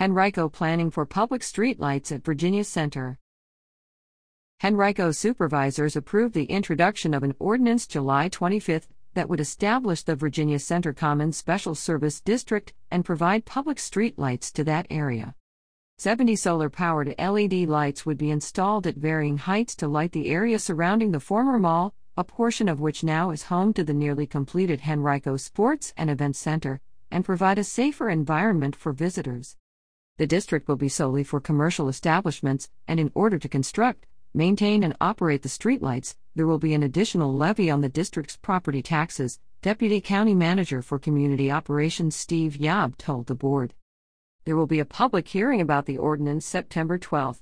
Henrico planning for public streetlights at Virginia Center. Henrico supervisors approved the introduction of an ordinance July 25 that would establish the Virginia Center Commons Special Service District and provide public streetlights to that area. 70 solar powered LED lights would be installed at varying heights to light the area surrounding the former mall, a portion of which now is home to the nearly completed Henrico Sports and Events Center, and provide a safer environment for visitors. The district will be solely for commercial establishments, and in order to construct, maintain, and operate the streetlights, there will be an additional levy on the district's property taxes, Deputy County Manager for Community Operations Steve Yob told the board. There will be a public hearing about the ordinance September 12.